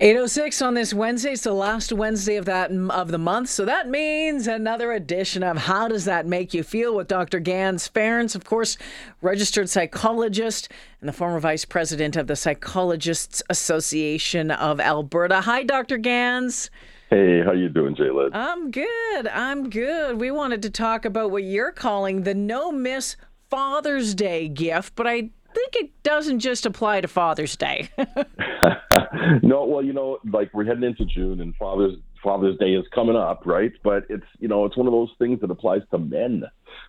806 on this Wednesday. It's the last Wednesday of that of the month. So that means another edition of How Does That Make You Feel with Dr. Ganz Ferrance, of course, registered psychologist and the former vice president of the Psychologists Association of Alberta. Hi, Dr. Ganz. Hey, how you doing, Jaylen? I'm good. I'm good. We wanted to talk about what you're calling the no miss Father's Day gift, but I think it doesn't just apply to Father's Day. no, well, you know, like we're heading into June and Father's Father's Day is coming up, right? But it's you know it's one of those things that applies to men,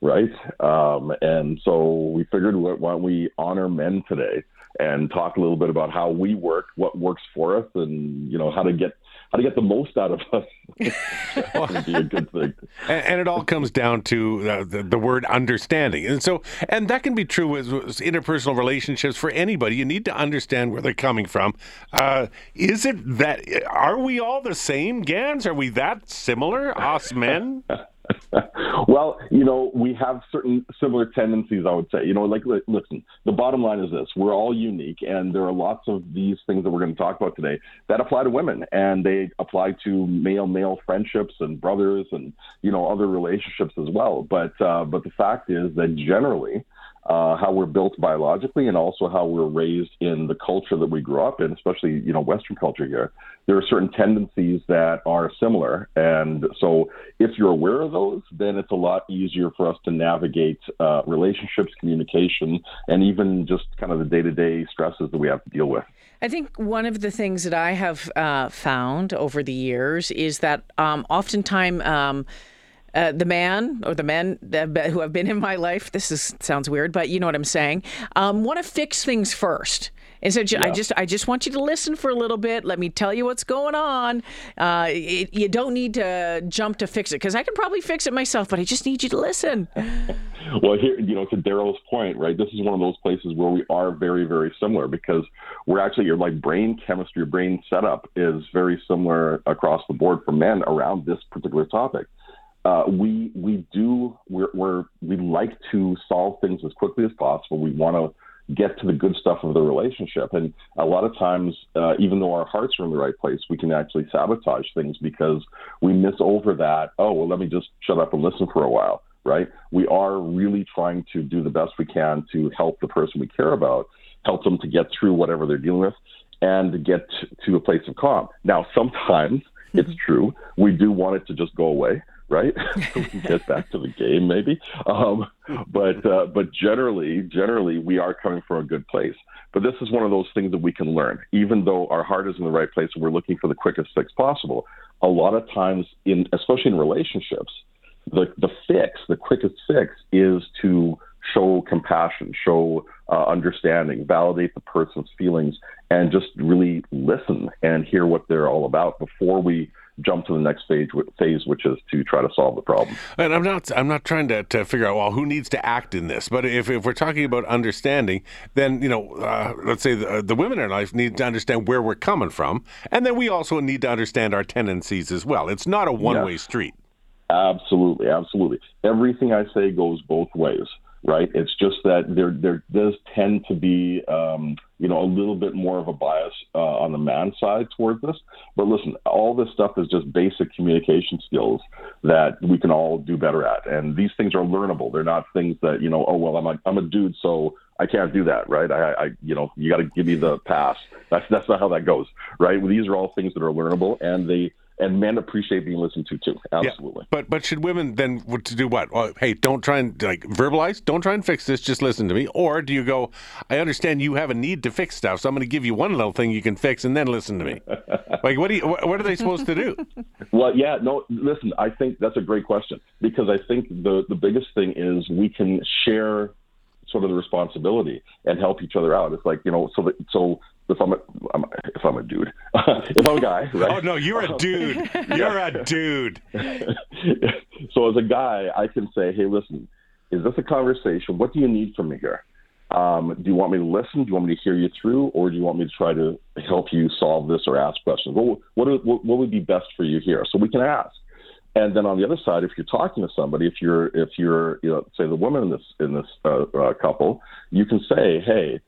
right? Um, and so we figured why don't we honor men today and talk a little bit about how we work, what works for us, and you know how to get how to get the most out of us. be a good thing. And, and, it all comes down to uh, the, the, word understanding, and so and that can be true with, with, interpersonal relationships for anybody. You need to understand where they're coming from. Uh, is it that are we all the same, Ganz? Are we that similar, us men? well, you know, we have certain similar tendencies, I would say. You know, like, listen, the bottom line is this we're all unique, and there are lots of these things that we're going to talk about today that apply to women, and they apply to male male friendships and brothers and, you know, other relationships as well. But, uh, but the fact is that generally, uh, how we're built biologically and also how we're raised in the culture that we grew up in, especially you know Western culture here. There are certain tendencies that are similar, and so if you're aware of those, then it's a lot easier for us to navigate uh, relationships, communication, and even just kind of the day-to-day stresses that we have to deal with. I think one of the things that I have uh, found over the years is that um, oftentimes. Um, uh, the man or the men who have been in my life, this is sounds weird, but you know what I'm saying, um, want to fix things first. And so yeah. I just I just want you to listen for a little bit. Let me tell you what's going on. Uh, it, you don't need to jump to fix it because I can probably fix it myself, but I just need you to listen. well, here you know to Daryl's point, right? This is one of those places where we are very very similar because we're actually your like brain chemistry, your brain setup is very similar across the board for men around this particular topic uh, we we do we're, we're, we like to solve things as quickly as possible. We want to get to the good stuff of the relationship, and a lot of times, uh, even though our hearts are in the right place, we can actually sabotage things because we miss over that. Oh well, let me just shut up and listen for a while. Right? We are really trying to do the best we can to help the person we care about, help them to get through whatever they're dealing with, and to get to a place of calm. Now, sometimes it's true we do want it to just go away right? get back to the game, maybe. Um, but uh, but generally, generally, we are coming from a good place. But this is one of those things that we can learn, even though our heart is in the right place and we're looking for the quickest fix possible. A lot of times, in especially in relationships, the the fix, the quickest fix, is to show compassion, show uh, understanding, validate the person's feelings, and just really listen and hear what they're all about before we jump to the next phase, phase, which is to try to solve the problem. And I'm not, I'm not trying to, to figure out well who needs to act in this, but if, if we're talking about understanding, then you know, uh, let's say the, the women in our life need to understand where we're coming from, and then we also need to understand our tendencies as well. It's not a one way street. Absolutely, absolutely. Everything I say goes both ways right? It's just that there there does tend to be um, you know a little bit more of a bias uh, on the man side towards this. But listen, all this stuff is just basic communication skills that we can all do better at, and these things are learnable. They're not things that you know. Oh well, I'm a I'm a dude, so I can't do that, right? I, I you know, you got to give me the pass. That's that's not how that goes, right? These are all things that are learnable, and they and men appreciate being listened to too. Absolutely. Yeah, but but should women then to do what? Oh, hey, don't try and like verbalize. Don't try and fix this. Just listen to me. Or do you go? I understand you have a need to fix stuff, so I'm going to give you one little thing you can fix, and then listen to me. like what do you? What are they supposed to do? Well, yeah, no. Listen, I think that's a great question because I think the the biggest thing is we can share sort of the responsibility and help each other out. It's like you know, so that, so if I'm a, I'm, if I'm a dude, if I'm a guy, right? Oh no, you're a dude. You're a dude. so as a guy, I can say, hey, listen, is this a conversation? What do you need from me here? Um, do you want me to listen? Do you want me to hear you through, or do you want me to try to help you solve this or ask questions? What what, what, what would be best for you here? So we can ask. And then on the other side, if you're talking to somebody, if you're if you're you know say the woman in this in this uh, uh, couple, you can say, hey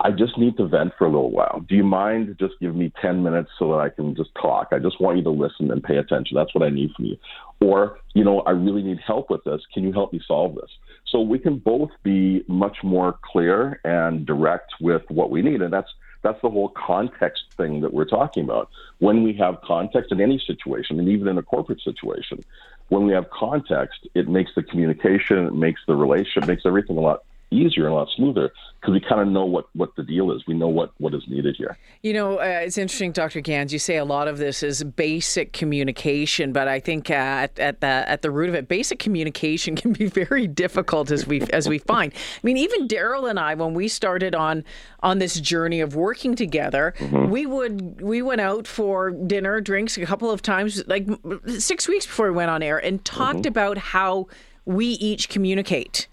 I just need to vent for a little while. Do you mind just give me 10 minutes so that I can just talk? I just want you to listen and pay attention. That's what I need from you. Or, you know, I really need help with this. Can you help me solve this? So we can both be much more clear and direct with what we need. And that's that's the whole context thing that we're talking about. When we have context in any situation, and even in a corporate situation, when we have context, it makes the communication, it makes the relationship, makes everything a lot easier and a lot smoother because we kind of know what, what the deal is. We know what, what is needed here. You know, uh, it's interesting, Dr. Ganz. You say a lot of this is basic communication, but I think uh, at, at the at the root of it, basic communication can be very difficult as we as we find. I mean, even Daryl and I, when we started on on this journey of working together, mm-hmm. we would we went out for dinner, drinks a couple of times, like six weeks before we went on air, and talked mm-hmm. about how we each communicate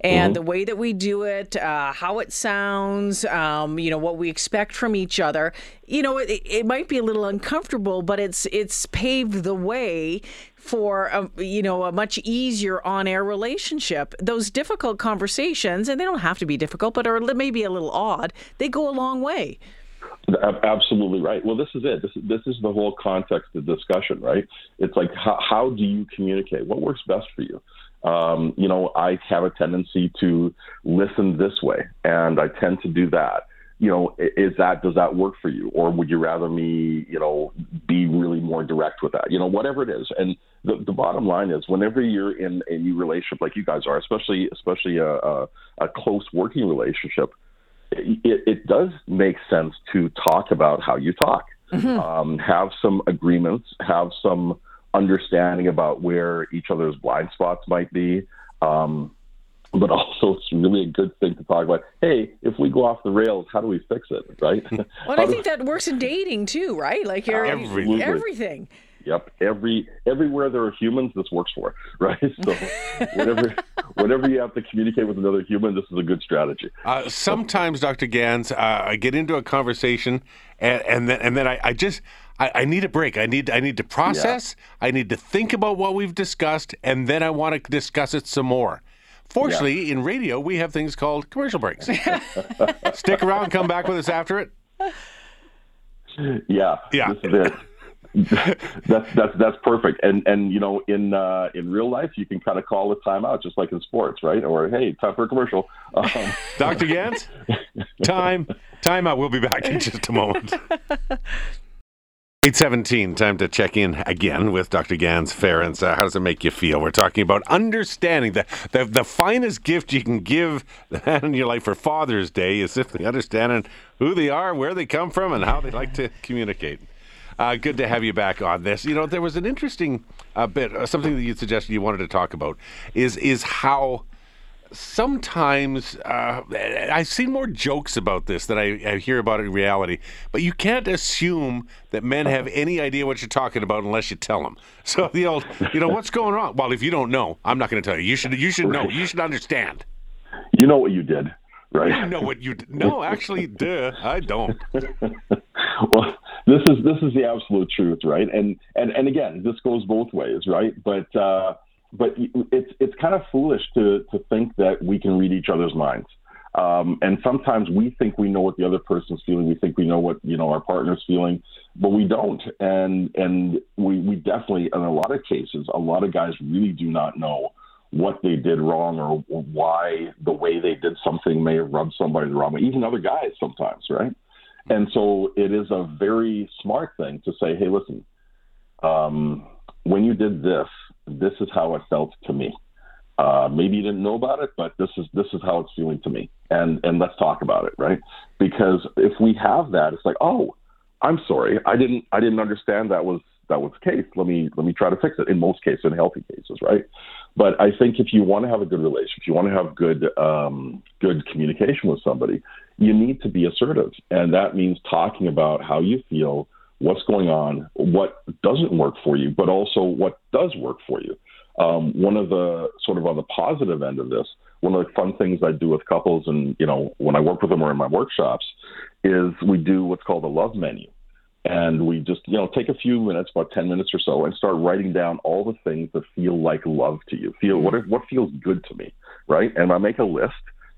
and mm-hmm. the way that we do it, uh, how it sounds, um, you know, what we expect from each other. You know, it, it might be a little uncomfortable, but it's it's paved the way for a, you know a much easier on-air relationship. Those difficult conversations, and they don't have to be difficult, but are maybe a little odd. They go a long way. Absolutely right. Well, this is it. This, this is the whole context of discussion, right? It's like how, how do you communicate? What works best for you? Um, you know, I have a tendency to listen this way, and I tend to do that. You know, is that does that work for you, or would you rather me, you know, be really more direct with that? You know, whatever it is. And the, the bottom line is, whenever you're in a new relationship like you guys are, especially especially a, a, a close working relationship, it, it does make sense to talk about how you talk. Mm-hmm. Um, have some agreements, have some understanding about where each other's blind spots might be. Um, but also, it's really a good thing to talk about. Hey, if we go off the rails, how do we fix it? Right? Well, I think that works in dating too, right? Like you're, everything. everything. Yep. Every everywhere there are humans, this works for, right? So whatever whenever you have to communicate with another human, this is a good strategy. Uh, sometimes, Dr. Ganz, uh, I get into a conversation and, and then and then I, I just I, I, need a break. I need I need to process. Yeah. I need to think about what we've discussed, and then I want to discuss it some more. Fortunately, yeah. in radio, we have things called commercial breaks. Stick around. Come back with us after it. Yeah. Yeah. that's that's that's perfect. And and you know in uh, in real life you can kind of call a timeout just like in sports, right? Or hey, time for a commercial. Um, Dr. Ganz, time timeout. We'll be back in just a moment. 817, time to check in again with Dr. Ganz Ferrance. Uh, how does it make you feel? We're talking about understanding. The, the, the finest gift you can give in your life for Father's Day is simply understanding who they are, where they come from, and how they like to communicate. Uh, good to have you back on this. You know, there was an interesting uh, bit, uh, something that you suggested you wanted to talk about, is is how sometimes uh, I've seen more jokes about this than I, I, hear about it in reality. But you can't assume that men have any idea what you're talking about unless you tell them. So the old, you know, what's going on? Well, if you don't know, I'm not going to tell you. You should. You should know. You should understand. You know what you did, right? You know what you did. No, actually, duh, I don't. well, this is this is the absolute truth, right? And and and again, this goes both ways, right? But uh, but it's it's kind of foolish to to think that we can read each other's minds. Um, and sometimes we think we know what the other person's feeling. We think we know what you know our partner's feeling, but we don't. And and we we definitely, in a lot of cases, a lot of guys really do not know what they did wrong or, why the way they did something may have rubbed somebody the wrong way. Even other guys sometimes, right? And so it is a very smart thing to say, hey, listen, um, when you did this, this is how it felt to me. Uh, maybe you didn't know about it, but this is this is how it's feeling to me, and and let's talk about it, right? Because if we have that, it's like, oh, I'm sorry, I didn't I didn't understand that was that was the case. Let me let me try to fix it. In most cases, in healthy cases, right? But I think if you want to have a good relationship, if you want to have good um, good communication with somebody, you need to be assertive, and that means talking about how you feel, what's going on, what doesn't work for you, but also what does work for you. Um, one of the sort of on the positive end of this, one of the fun things I do with couples, and you know when I work with them or in my workshops, is we do what's called a love menu. And we just you know take a few minutes about 10 minutes or so and start writing down all the things that feel like love to you. Feel what what feels good to me right? And i make a list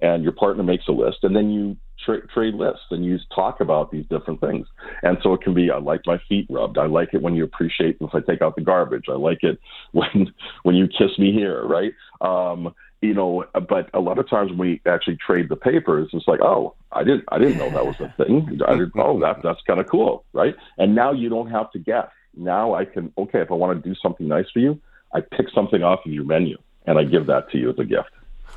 and your partner makes a list, and then you tra- trade lists and you talk about these different things. And so it can be, I like my feet rubbed. I like it when you appreciate if I take out the garbage. I like it when when you kiss me here, right? Um, you know, but a lot of times when we actually trade the papers, it's like, oh, I didn't, I didn't know that was a thing. I didn't, oh, that that's kind of cool, right? And now you don't have to guess. Now I can, okay, if I want to do something nice for you, I pick something off of your menu and I give that to you as a gift.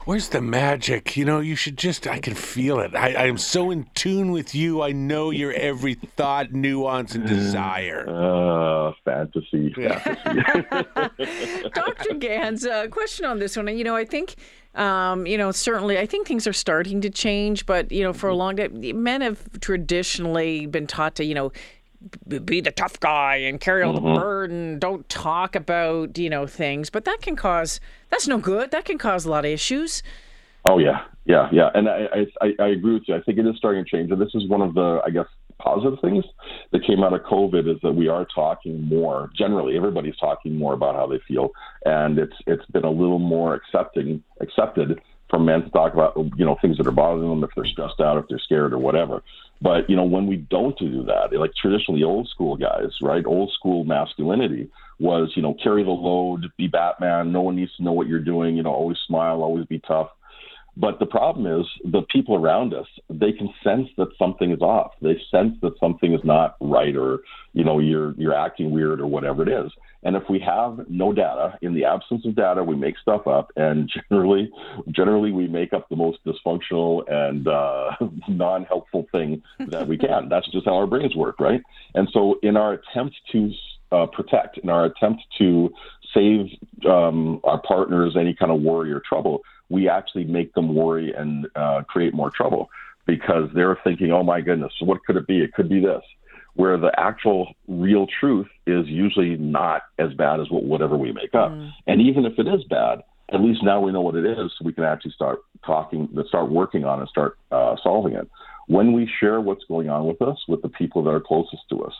Where's the magic? You know, you should just, I can feel it. I, I am so in tune with you. I know your every thought, nuance, and desire. Uh, fantasy, fantasy. Dr. Ganz, a question on this one. You know, I think, um, you know, certainly, I think things are starting to change, but, you know, for a long time, men have traditionally been taught to, you know, be the tough guy and carry all the mm-hmm. burden. Don't talk about you know things, but that can cause that's no good. That can cause a lot of issues. Oh yeah, yeah, yeah, and I I, I agree with you. I think it is starting to change, and this is one of the I guess positive things that came out of COVID is that we are talking more. Generally, everybody's talking more about how they feel, and it's it's been a little more accepting accepted for men to talk about you know things that are bothering them if they're stressed out, if they're scared or whatever. But you know, when we don't do that, like traditionally old school guys, right? Old school masculinity was, you know, carry the load, be Batman. No one needs to know what you're doing. You know, always smile, always be tough. But the problem is the people around us, they can sense that something is off. They sense that something is not right or, you know, you're you're acting weird or whatever it is. And if we have no data, in the absence of data, we make stuff up, and generally, generally we make up the most dysfunctional and uh, non-helpful thing that we can. That's just how our brains work, right? And so, in our attempt to uh, protect, in our attempt to save um, our partners any kind of worry or trouble, we actually make them worry and uh, create more trouble because they're thinking, "Oh my goodness, what could it be? It could be this." where the actual real truth is usually not as bad as what, whatever we make up. Mm. And even if it is bad, at least now we know what it is, so we can actually start talking, start working on it, start uh, solving it. When we share what's going on with us with the people that are closest to us,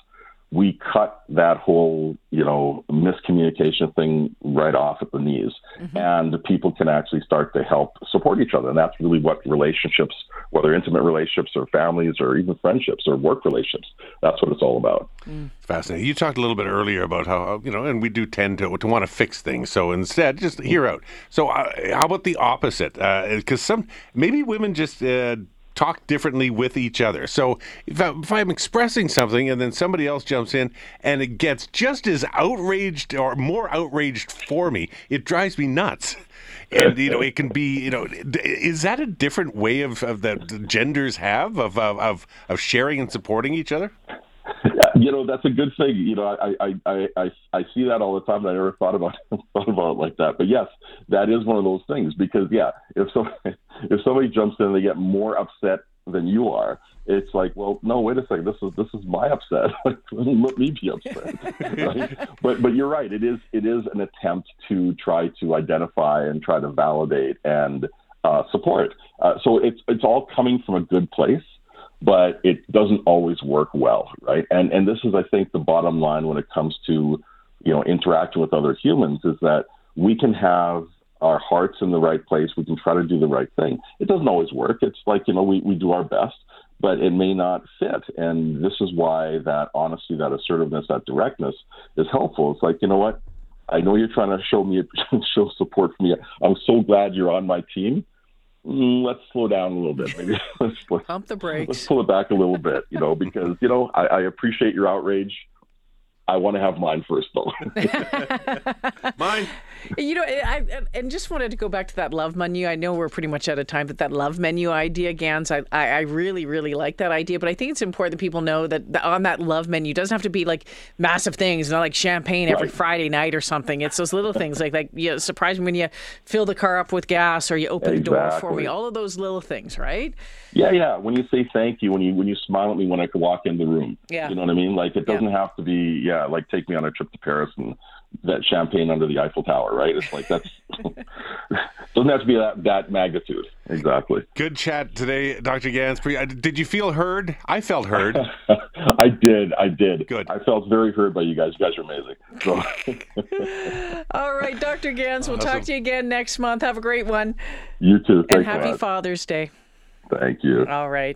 we cut that whole, you know, miscommunication thing right off at the knees. Mm-hmm. And people can actually start to help support each other. And that's really what relationships, whether intimate relationships or families or even friendships or work relationships, that's what it's all about. Mm. Fascinating. You talked a little bit earlier about how, you know, and we do tend to, to want to fix things. So instead, just hear out. So uh, how about the opposite? Because uh, some, maybe women just, uh, talk differently with each other. So if, I, if I'm expressing something and then somebody else jumps in and it gets just as outraged or more outraged for me, it drives me nuts. And you know, it can be you know, is that a different way of, of that genders have of, of of sharing and supporting each other? you know that's a good thing. You know, I I I I, see that all the time. I never thought about thought about it like that. But yes, that is one of those things because yeah, if so if somebody jumps in and they get more upset than you are, it's like, well, no, wait a second. This is this is my upset. Let me be upset. right? But but you're right. It is it is an attempt to try to identify and try to validate and uh, support. Uh, so it's it's all coming from a good place but it doesn't always work well, right? And and this is, I think, the bottom line when it comes to you know interacting with other humans is that we can have our hearts in the right place. We can try to do the right thing. It doesn't always work. It's like you know we we do our best, but it may not fit. And this is why that honesty, that assertiveness, that directness is helpful. It's like you know what. I know you're trying to show me show support for me. I'm so glad you're on my team Mm, let's slow down a little bit. Maybe let's pump the brakes. Let's pull it back a little bit, you know, because you know I, I appreciate your outrage. I want to have mine first, though. mine. You know, I, and just wanted to go back to that love menu. I know we're pretty much out of time, but that love menu idea, Ganz, I, I really, really like that idea. But I think it's important that people know that on that love menu doesn't have to be like massive things, not like champagne every right. Friday night or something. It's those little things like like you know, surprise me when you fill the car up with gas or you open exactly. the door for me. All of those little things, right? Yeah, yeah. When you say thank you, when you when you smile at me when I walk in the room, yeah. you know what I mean. Like it doesn't yeah. have to be yeah yeah, like take me on a trip to Paris and that champagne under the Eiffel Tower, right? It's like that's doesn't have to be that that magnitude. Exactly. Good chat today, Dr. Gansbury. Uh, Did you feel heard? I felt heard. I did. I did. Good. I felt very heard by you guys. You guys are amazing. So, All right, Dr. Ganz, we'll talk to you again next month. Have a great one. you too. And Thanks a happy. Father's Day. Thank you. All right.